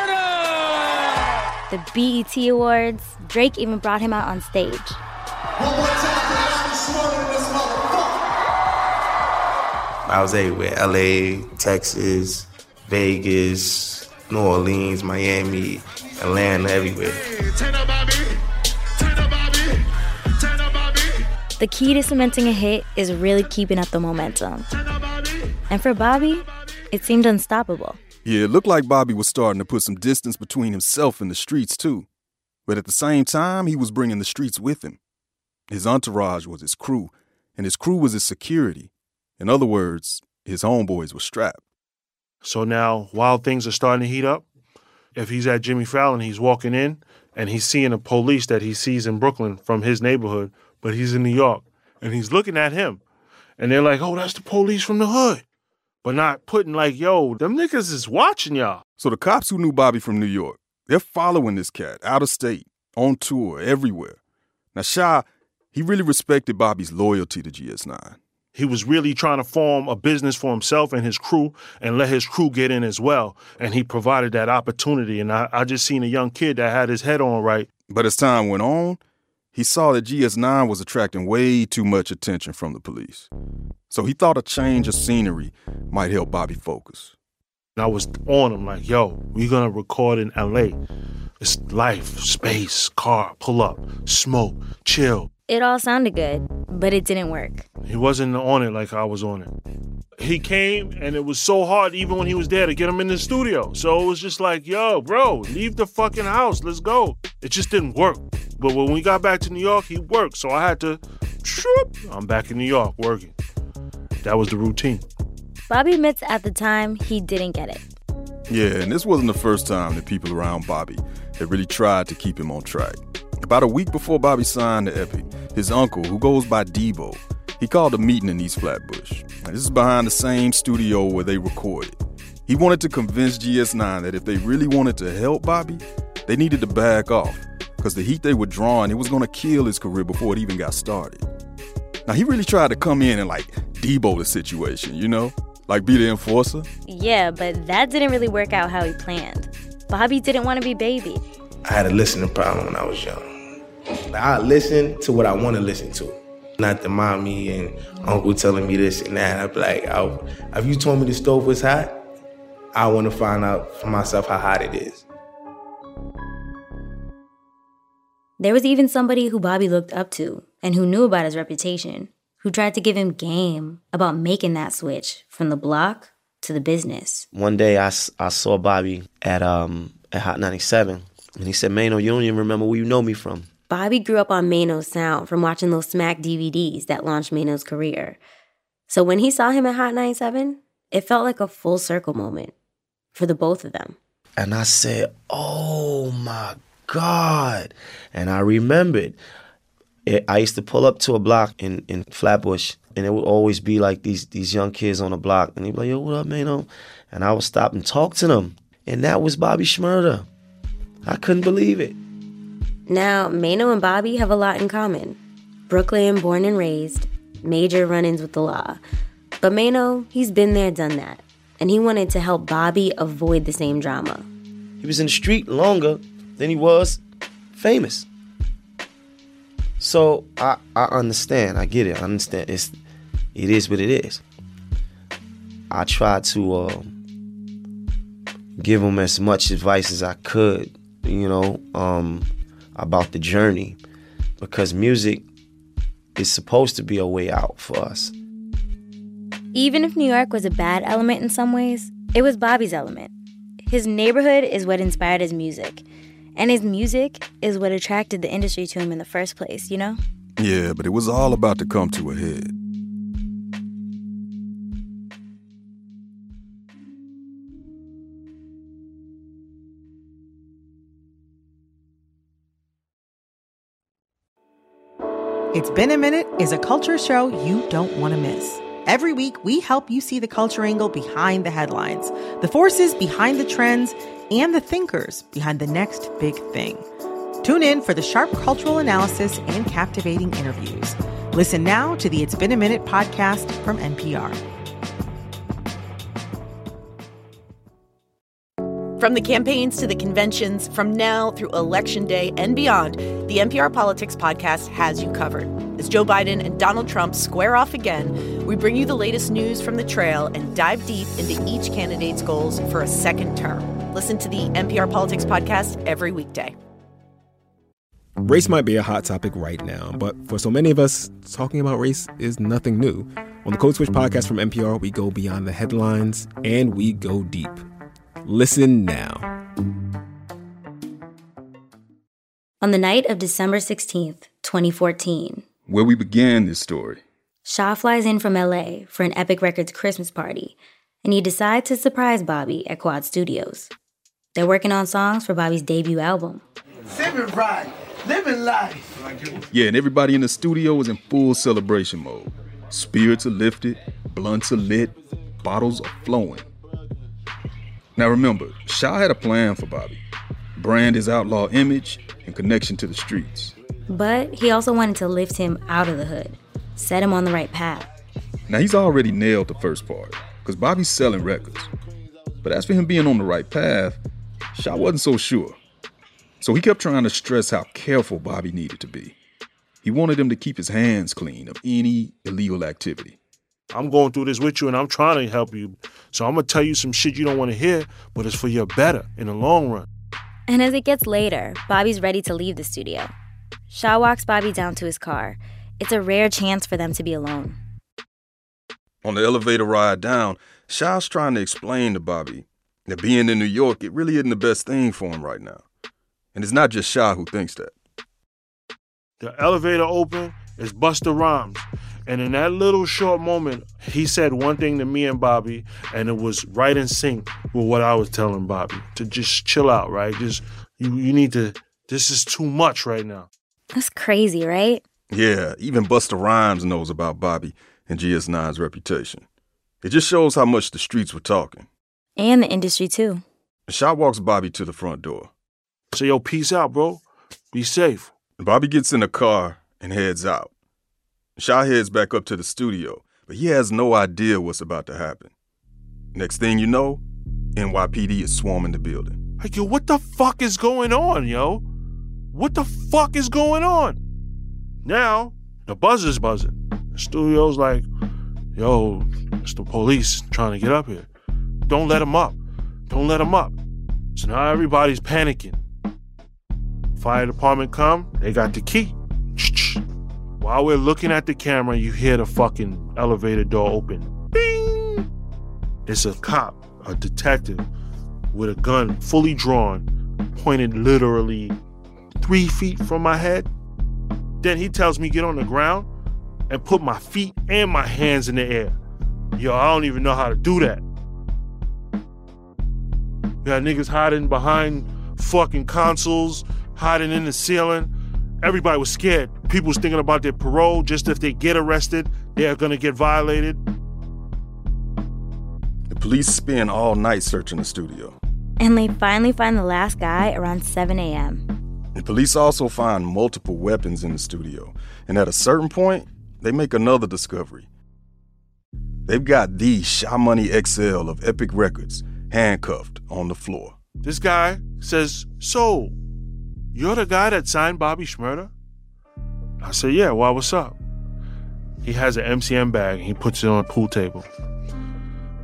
The BET Awards. Drake even brought him out on stage. I was everywhere LA, Texas, Vegas, New Orleans, Miami, Atlanta, everywhere. The key to cementing a hit is really keeping up the momentum. And for Bobby, it seemed unstoppable. Yeah, it looked like Bobby was starting to put some distance between himself and the streets, too. But at the same time, he was bringing the streets with him. His entourage was his crew, and his crew was his security. In other words, his homeboys were strapped. So now, while things are starting to heat up, if he's at Jimmy Fallon, he's walking in and he's seeing the police that he sees in Brooklyn from his neighborhood, but he's in New York and he's looking at him. And they're like, oh, that's the police from the hood. But not putting like, yo, them niggas is watching y'all. So the cops who knew Bobby from New York, they're following this cat out of state, on tour, everywhere. Now, Sha, he really respected Bobby's loyalty to GS9. He was really trying to form a business for himself and his crew and let his crew get in as well. And he provided that opportunity. And I, I just seen a young kid that had his head on right. But as time went on, he saw that GS9 was attracting way too much attention from the police. So he thought a change of scenery might help Bobby focus. I was on him like, yo, we're gonna record in LA. It's life, space, car, pull up, smoke, chill. It all sounded good, but it didn't work. He wasn't on it like I was on it. He came and it was so hard even when he was there to get him in the studio. So it was just like, yo, bro, leave the fucking house. Let's go. It just didn't work. But when we got back to New York, he worked. So I had to, shoop, I'm back in New York working. That was the routine. Bobby admits at the time he didn't get it. Yeah, and this wasn't the first time that people around Bobby had really tried to keep him on track. About a week before Bobby signed to Epic, his uncle, who goes by Debo, he called a meeting in East Flatbush. Now, this is behind the same studio where they recorded. He wanted to convince GS9 that if they really wanted to help Bobby, they needed to back off, because the heat they were drawing, it was going to kill his career before it even got started. Now, he really tried to come in and like Debo the situation, you know? Like be the enforcer. Yeah, but that didn't really work out how he planned. Bobby didn't want to be baby. I had a listening problem when I was young. I listen to what I want to listen to, not the mommy and uncle telling me this and that. I'd be like, oh, if you told me the stove was hot, I want to find out for myself how hot it is. There was even somebody who Bobby looked up to and who knew about his reputation, who tried to give him game about making that switch from the block to the business. One day I saw Bobby at um at Hot 97, and he said, Maino, you don't even remember where you know me from. Bobby grew up on Maino's sound from watching those Smack DVDs that launched Maino's career. So when he saw him at Hot 97, it felt like a full circle moment for the both of them. And I said, Oh my God. And I remembered. It, I used to pull up to a block in, in Flatbush, and it would always be like these these young kids on the block. And he'd be like, Yo, what up, man? And I would stop and talk to them. And that was Bobby Shmurda. I couldn't believe it. Now, Maino and Bobby have a lot in common. Brooklyn, born and raised, major run ins with the law. But Maino, he's been there, done that. And he wanted to help Bobby avoid the same drama. He was in the street longer than he was famous. So I, I understand. I get it. I understand. It's it is what it is. I tried to uh, give him as much advice as I could, you know, um, about the journey, because music is supposed to be a way out for us. Even if New York was a bad element in some ways, it was Bobby's element. His neighborhood is what inspired his music. And his music is what attracted the industry to him in the first place, you know? Yeah, but it was all about to come to a head. It's Been a Minute is a culture show you don't want to miss. Every week, we help you see the culture angle behind the headlines, the forces behind the trends, and the thinkers behind the next big thing. Tune in for the sharp cultural analysis and captivating interviews. Listen now to the It's Been a Minute podcast from NPR. From the campaigns to the conventions, from now through Election Day and beyond, the NPR Politics podcast has you covered. As Joe Biden and Donald Trump square off again, we bring you the latest news from the trail and dive deep into each candidate's goals for a second term. Listen to the NPR Politics podcast every weekday. Race might be a hot topic right now, but for so many of us, talking about race is nothing new. On the Code Switch podcast from NPR, we go beyond the headlines and we go deep. Listen now. On the night of December 16th, 2014, Where we began this story. Sha flies in from LA for an Epic Records Christmas party, and he decides to surprise Bobby at Quad Studios. They're working on songs for Bobby's debut album. Living right, living life. Yeah, and everybody in the studio was in full celebration mode. Spirits are lifted, blunts are lit, bottles are flowing. Now remember, Sha had a plan for Bobby brand his outlaw image and connection to the streets. But he also wanted to lift him out of the hood, set him on the right path. Now he's already nailed the first part, because Bobby's selling records. But as for him being on the right path, Sha wasn't so sure. So he kept trying to stress how careful Bobby needed to be. He wanted him to keep his hands clean of any illegal activity. I'm going through this with you and I'm trying to help you. So I'm gonna tell you some shit you don't want to hear, but it's for your better in the long run. And as it gets later, Bobby's ready to leave the studio. Sha walks Bobby down to his car. It's a rare chance for them to be alone. On the elevator ride down, Sha's trying to explain to Bobby that being in New York, it really isn't the best thing for him right now. And it's not just Sha who thinks that. The elevator opened, it's Busta Rhymes. And in that little short moment, he said one thing to me and Bobby, and it was right in sync with what I was telling Bobby to just chill out, right? Just you, you need to. This is too much right now. That's crazy, right? Yeah, even Busta Rhymes knows about Bobby and GS9's reputation. It just shows how much the streets were talking. And the industry, too. Sha walks Bobby to the front door. Say, yo, peace out, bro. Be safe. Bobby gets in the car and heads out. Sha heads back up to the studio, but he has no idea what's about to happen. Next thing you know, NYPD is swarming the building. Like, yo, what the fuck is going on, yo? What the fuck is going on? Now, the buzzer's buzzing. The studio's like, yo, it's the police trying to get up here. Don't let them up. Don't let them up. So now everybody's panicking. Fire department come, they got the key. While we're looking at the camera, you hear the fucking elevator door open. Bing! It's a cop, a detective, with a gun fully drawn, pointed literally three feet from my head. Then he tells me get on the ground and put my feet and my hands in the air. Yo, I don't even know how to do that. You got niggas hiding behind fucking consoles, hiding in the ceiling. Everybody was scared. People was thinking about their parole. Just if they get arrested, they're gonna get violated. The police spend all night searching the studio. And they finally find the last guy around 7 a.m. The police also find multiple weapons in the studio. And at a certain point, they make another discovery. They've got the Sha Money XL of Epic Records handcuffed on the floor. This guy says, So, you're the guy that signed Bobby Shmurda? I said, Yeah, why, what's up? He has an MCM bag and he puts it on a pool table.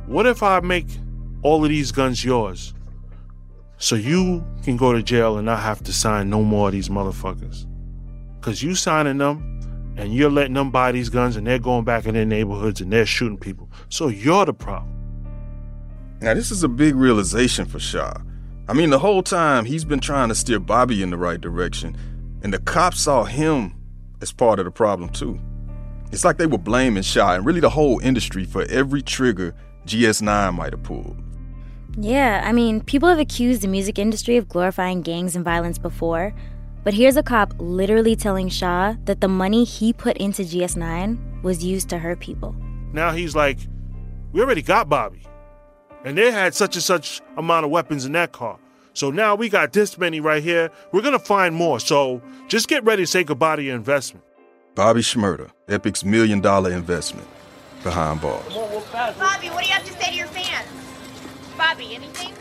What if I make all of these guns yours? So you can go to jail and not have to sign no more of these motherfuckers. Cause you signing them and you're letting them buy these guns and they're going back in their neighborhoods and they're shooting people. So you're the problem. Now, this is a big realization for Sha. I mean, the whole time he's been trying to steer Bobby in the right direction, and the cops saw him as part of the problem, too. It's like they were blaming Sha and really the whole industry for every trigger GS9 might have pulled. Yeah, I mean, people have accused the music industry of glorifying gangs and violence before, But here's a cop literally telling Sha that the money he put into GS9 was used to hurt people. Now he's like, we already got Bobby. And they had such and such amount of weapons in that car. So now we got this many right here. We're gonna find more. So just get ready to say goodbye to your investment. Bobby Shmurda, Epic's million dollar investment, behind bars. Bobby, what do you have to say to your fans? Bobby, anything?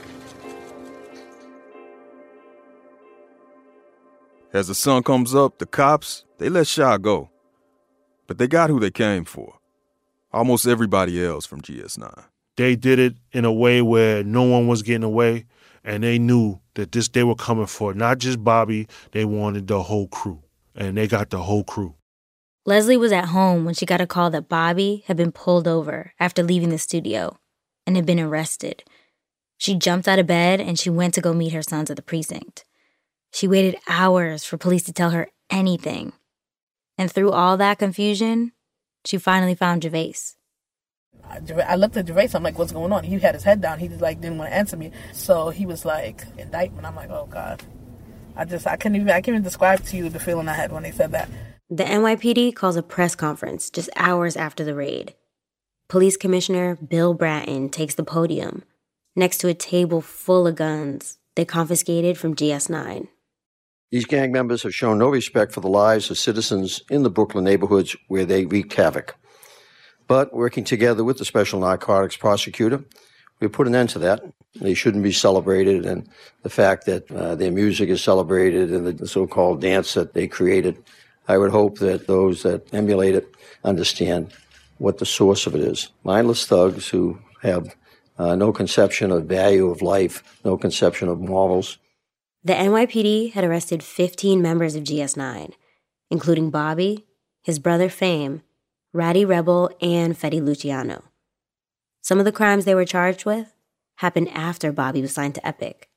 As the sun comes up, the cops, they let Sha go. But they got who they came for. Almost everybody else from GS9. They did it in a way where no one was getting away, and they knew that this they were coming for not just Bobby, they wanted the whole crew. And they got the whole crew. Leslie was at home when she got a call that Bobby had been pulled over after leaving the studio and had been arrested. She jumped out of bed and she went to go meet her sons at the precinct. She waited hours for police to tell her anything. And through all that confusion, she finally found Gervais. I looked at Gervais. I'm like, "What's going on?" He had his head down. He just like didn't want to answer me. So he was like, "Indictment." I'm like, "Oh God." I just I couldn't even I can't even describe to you the feeling I had when they said that. The NYPD calls a press conference just hours after the raid. Police Commissioner Bill Bratton takes the podium next to a table full of guns they confiscated from GS9. These gang members have shown no respect for the lives of citizens in the Brooklyn neighborhoods where they wreaked havoc. But working together with the Special Narcotics Prosecutor, we put an end to that. They shouldn't be celebrated, and the fact that uh, their music is celebrated and the so called dance that they created, I would hope that those that emulate it understand what the source of it is. Mindless thugs who have uh, no conception of value of life, no conception of morals. The NYPD had arrested 15 members of GS9, including Bobby, his brother Fame, Rowdy Rebel, and Fetty Luciano. Some of the crimes they were charged with happened after Bobby was signed to Epic.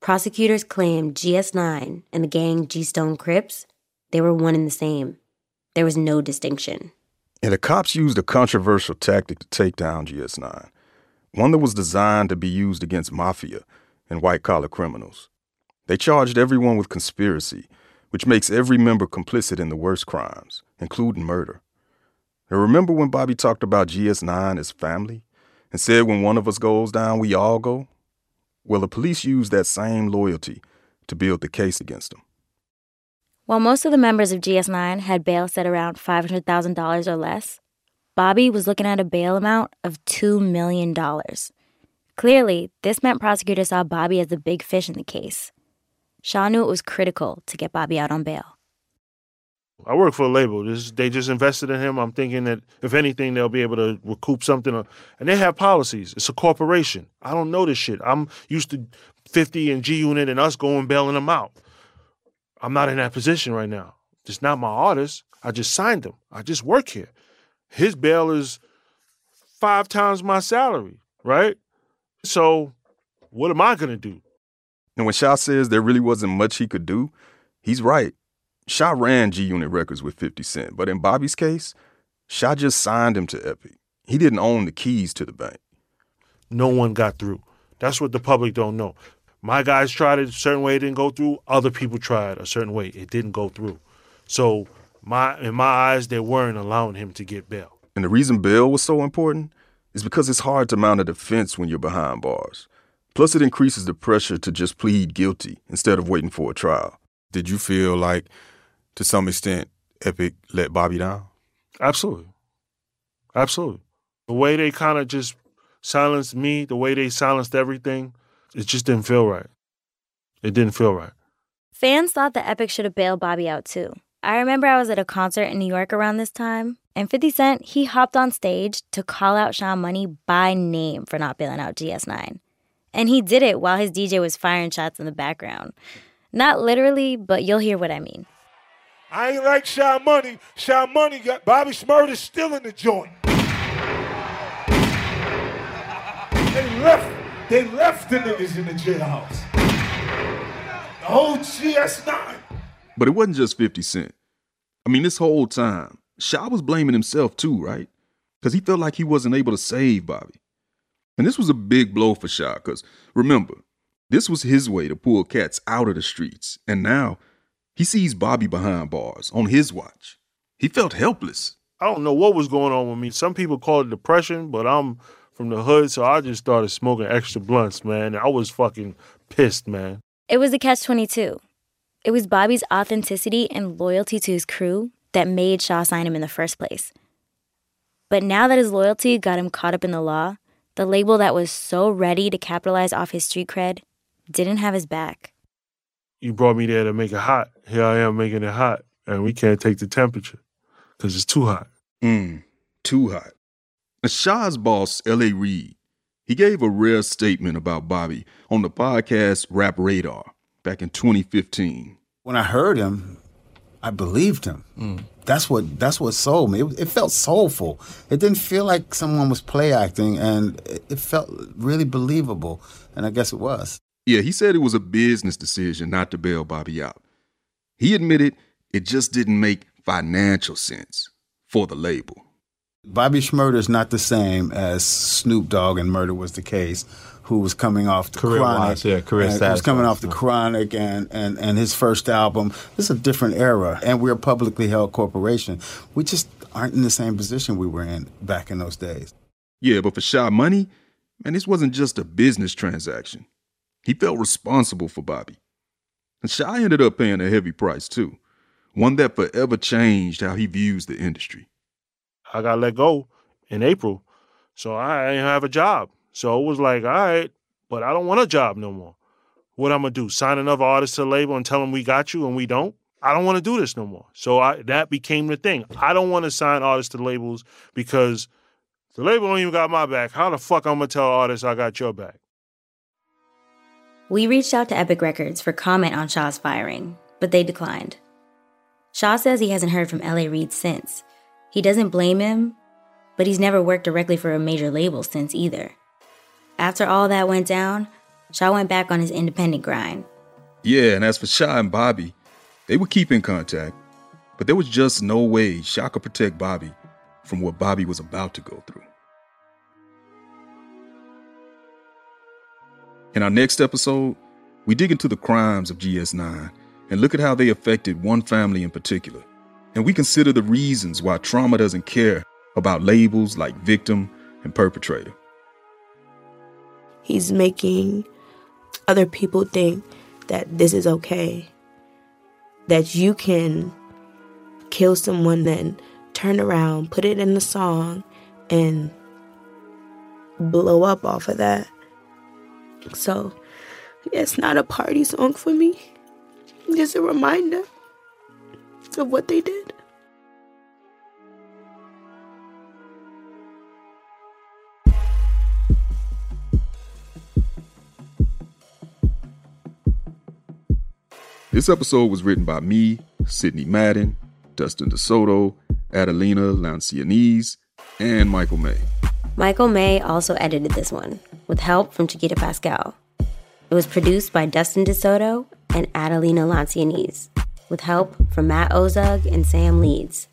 Prosecutors claimed GS9 and the gang G Stone Crips, they were one and the same. There was no distinction. And the cops used a controversial tactic to take down GS9, one that was designed to be used against mafia and white collar criminals. They charged everyone with conspiracy, which makes every member complicit in the worst crimes, including murder. Now, remember when Bobby talked about GS9 as family and said when one of us goes down, we all go? Well, the police used that same loyalty to build the case against him. While most of the members of GS9 had bail set around $500,000 or less, Bobby was looking at a bail amount of $2 million. Clearly, this meant prosecutors saw Bobby as the big fish in the case. Sha knew it was critical to get Bobby out on bail. I work for a label. This, they just invested in him. I'm thinking that if anything, they'll be able to recoup something. Uh, and they have policies. It's a corporation. I don't know this shit. I'm used to 50 and G Unit and us going bailing them out. I'm not in that position right now. It's not my artist. I just signed him. I just work here. His bail is five times my salary, right? So what am I gonna do? And when Sha says there really wasn't much he could do, he's right. Sha ran G Unit Records with 50 Cent, but in Bobby's case, Sha just signed him to Epic. He didn't own the keys to the bank. No one got through. That's what the public don't know. My guys tried it a certain way, it didn't go through. Other people tried a certain way, it didn't go through. So my in my eyes, they weren't allowing him to get bail. And the reason bail was so important is because it's hard to mount a defense when you're behind bars. Plus, it increases the pressure to just plead guilty instead of waiting for a trial. Did you feel like, to some extent, Epic let Bobby down? Absolutely. Absolutely. The way they kind of just silenced me, the way they silenced everything, it just didn't feel right. It didn't feel right. Fans thought that Epic should have bailed Bobby out too. I remember I was at a concert in New York around this time, and 50 Cent, he hopped on stage to call out Sha Money by name for not bailing out GS9. And he did it while his DJ was firing shots in the background. Not literally, but you'll hear what I mean. I ain't like Sha Money. Sha Money got Bobby Shmurda still in the joint. They left, they left the niggas in the jailhouse. The whole GS9. But it wasn't just 50 Cent. I mean, this whole time, Sha was blaming himself too, right? Because he felt like he wasn't able to save Bobby. And this was a big blow for Sha, because remember, this was his way to pull cats out of the streets. And now He sees Bobby behind bars on his watch. He felt helpless. I don't know what was going on with me. Some people call it depression, but I'm from the hood, so I just started smoking extra blunts, man. I was fucking pissed, man. It was a catch 22. It was Bobby's authenticity and loyalty to his crew that made Sha sign him in the first place. But now that his loyalty got him caught up in the law, the label that was so ready to capitalize off his street cred didn't have his back. You brought me there to make it hot. Here I am making it hot, and we can't take the temperature because it's too hot. Mmm, too hot. And Sha's boss, L.A. Reid, he gave a rare statement about Bobby on the podcast Rap Radar back in 2015. When I heard him, I believed him. Mm. That's what that's what sold me. It, it, felt soulful. It didn't feel like someone was play acting, and it, it felt really believable. And I guess it was. Yeah, he said it was a business decision not to bail Bobby out. He admitted it just didn't make financial sense for the label. Bobby Shmurda is not the same as Snoop Dogg and Murder was the case, who was coming off the career chronic. Wise, yeah, career and was coming off the chronic and, and, and his first album. This is a different era, and we're a publicly held corporation. We just aren't in the same position we were in back in those days. Yeah, but for Sha Money, man, this wasn't just a business transaction. He felt responsible for Bobby. And Sha ended up paying a heavy price too, one that forever changed how he views the industry. I got let go in April, so I didn't have a job. So it was like, all right, but I don't want a job no more. What I'm gonna do? Sign another artist to the label and tell them we got you and we don't? I don't want to do this no more. So I, that became the thing. I don't want to sign artists to labels because the label don't even got my back. How the fuck I'm gonna tell artists I got your back? We reached out to Epic Records for comment on Sha's firing, but they declined. Sha says he hasn't heard from LA Reid since. He doesn't blame him, but he's never worked directly for a major label since either. After all that went down, Sha went back on his independent grind. Yeah, and as for Sha and Bobby, they would keep in contact, but there was just no way Sha could protect Bobby from what Bobby was about to go through. In our next episode, we dig into the crimes of GS9 and look at how they affected one family in particular. And we consider the reasons why trauma doesn't care about labels like victim and perpetrator. He's making other people think that this is okay. That you can kill someone, then turn around, put it in a song, and blow up off of that. So, it's not a party song for me. Just a reminder of what they did. This episode was written by me, Sidney Madden, Dustin DeSoto, Adelina Lancianese, and Michael May. Michael May also edited this one, with help from Chiquita Paschal. It was produced by Dustin DeSoto and Adelina Lancianese, with help from Matt Ozug and Sam Leeds.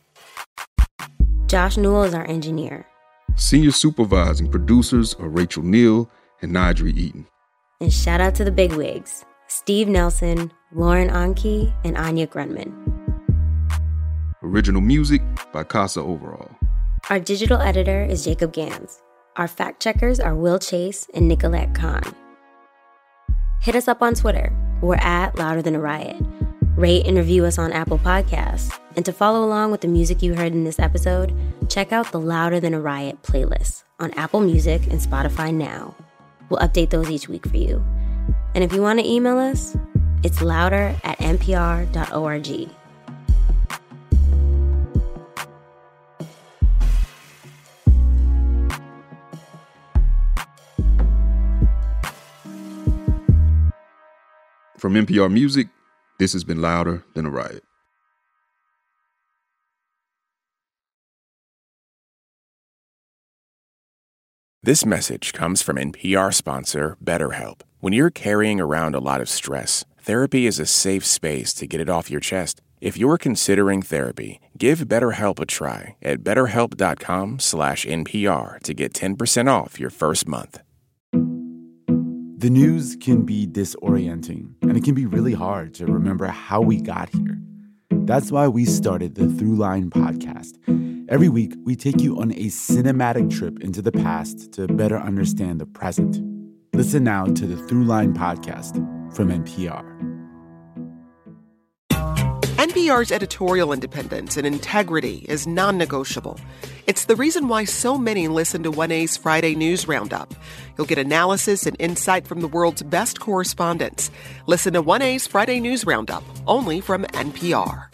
Josh Newell is our engineer. Senior supervising producers are Rachel Neal and Nigel Eaton. And shout out to the bigwigs Steve Nelson, Lauren Onkey, and Anya Grundmann. Original music by Kassa Overall. Our digital editor is Jacob Gans. Our fact checkers are Will Chase and Nicolette Kahn. Hit us up on Twitter. We're at Louder Than a Riot. Rate and review us on Apple Podcasts. And to follow along with the music you heard in this episode, check out the Louder Than a Riot playlist on Apple Music and Spotify now. We'll update those each week for you. And if you want to email us, it's louder at npr.org. From NPR Music, this has been Louder Than a Riot. This message comes from NPR sponsor BetterHelp. When you're carrying around a lot of stress, therapy is a safe space to get it off your chest. If you're considering therapy, give BetterHelp a try at betterhelp.com/npr to get 10% off your first month. The news can be disorienting, and it can be really hard to remember how we got here. That's why we started the Throughline podcast. Every week, we take you on a cinematic trip into the past to better understand the present. Listen now to the Throughline podcast from NPR. NPR's editorial independence and integrity is non negotiable. It's the reason why so many listen to 1A's Friday News Roundup. You'll get analysis and insight from the world's best correspondents. Listen to 1A's Friday News Roundup, only from NPR.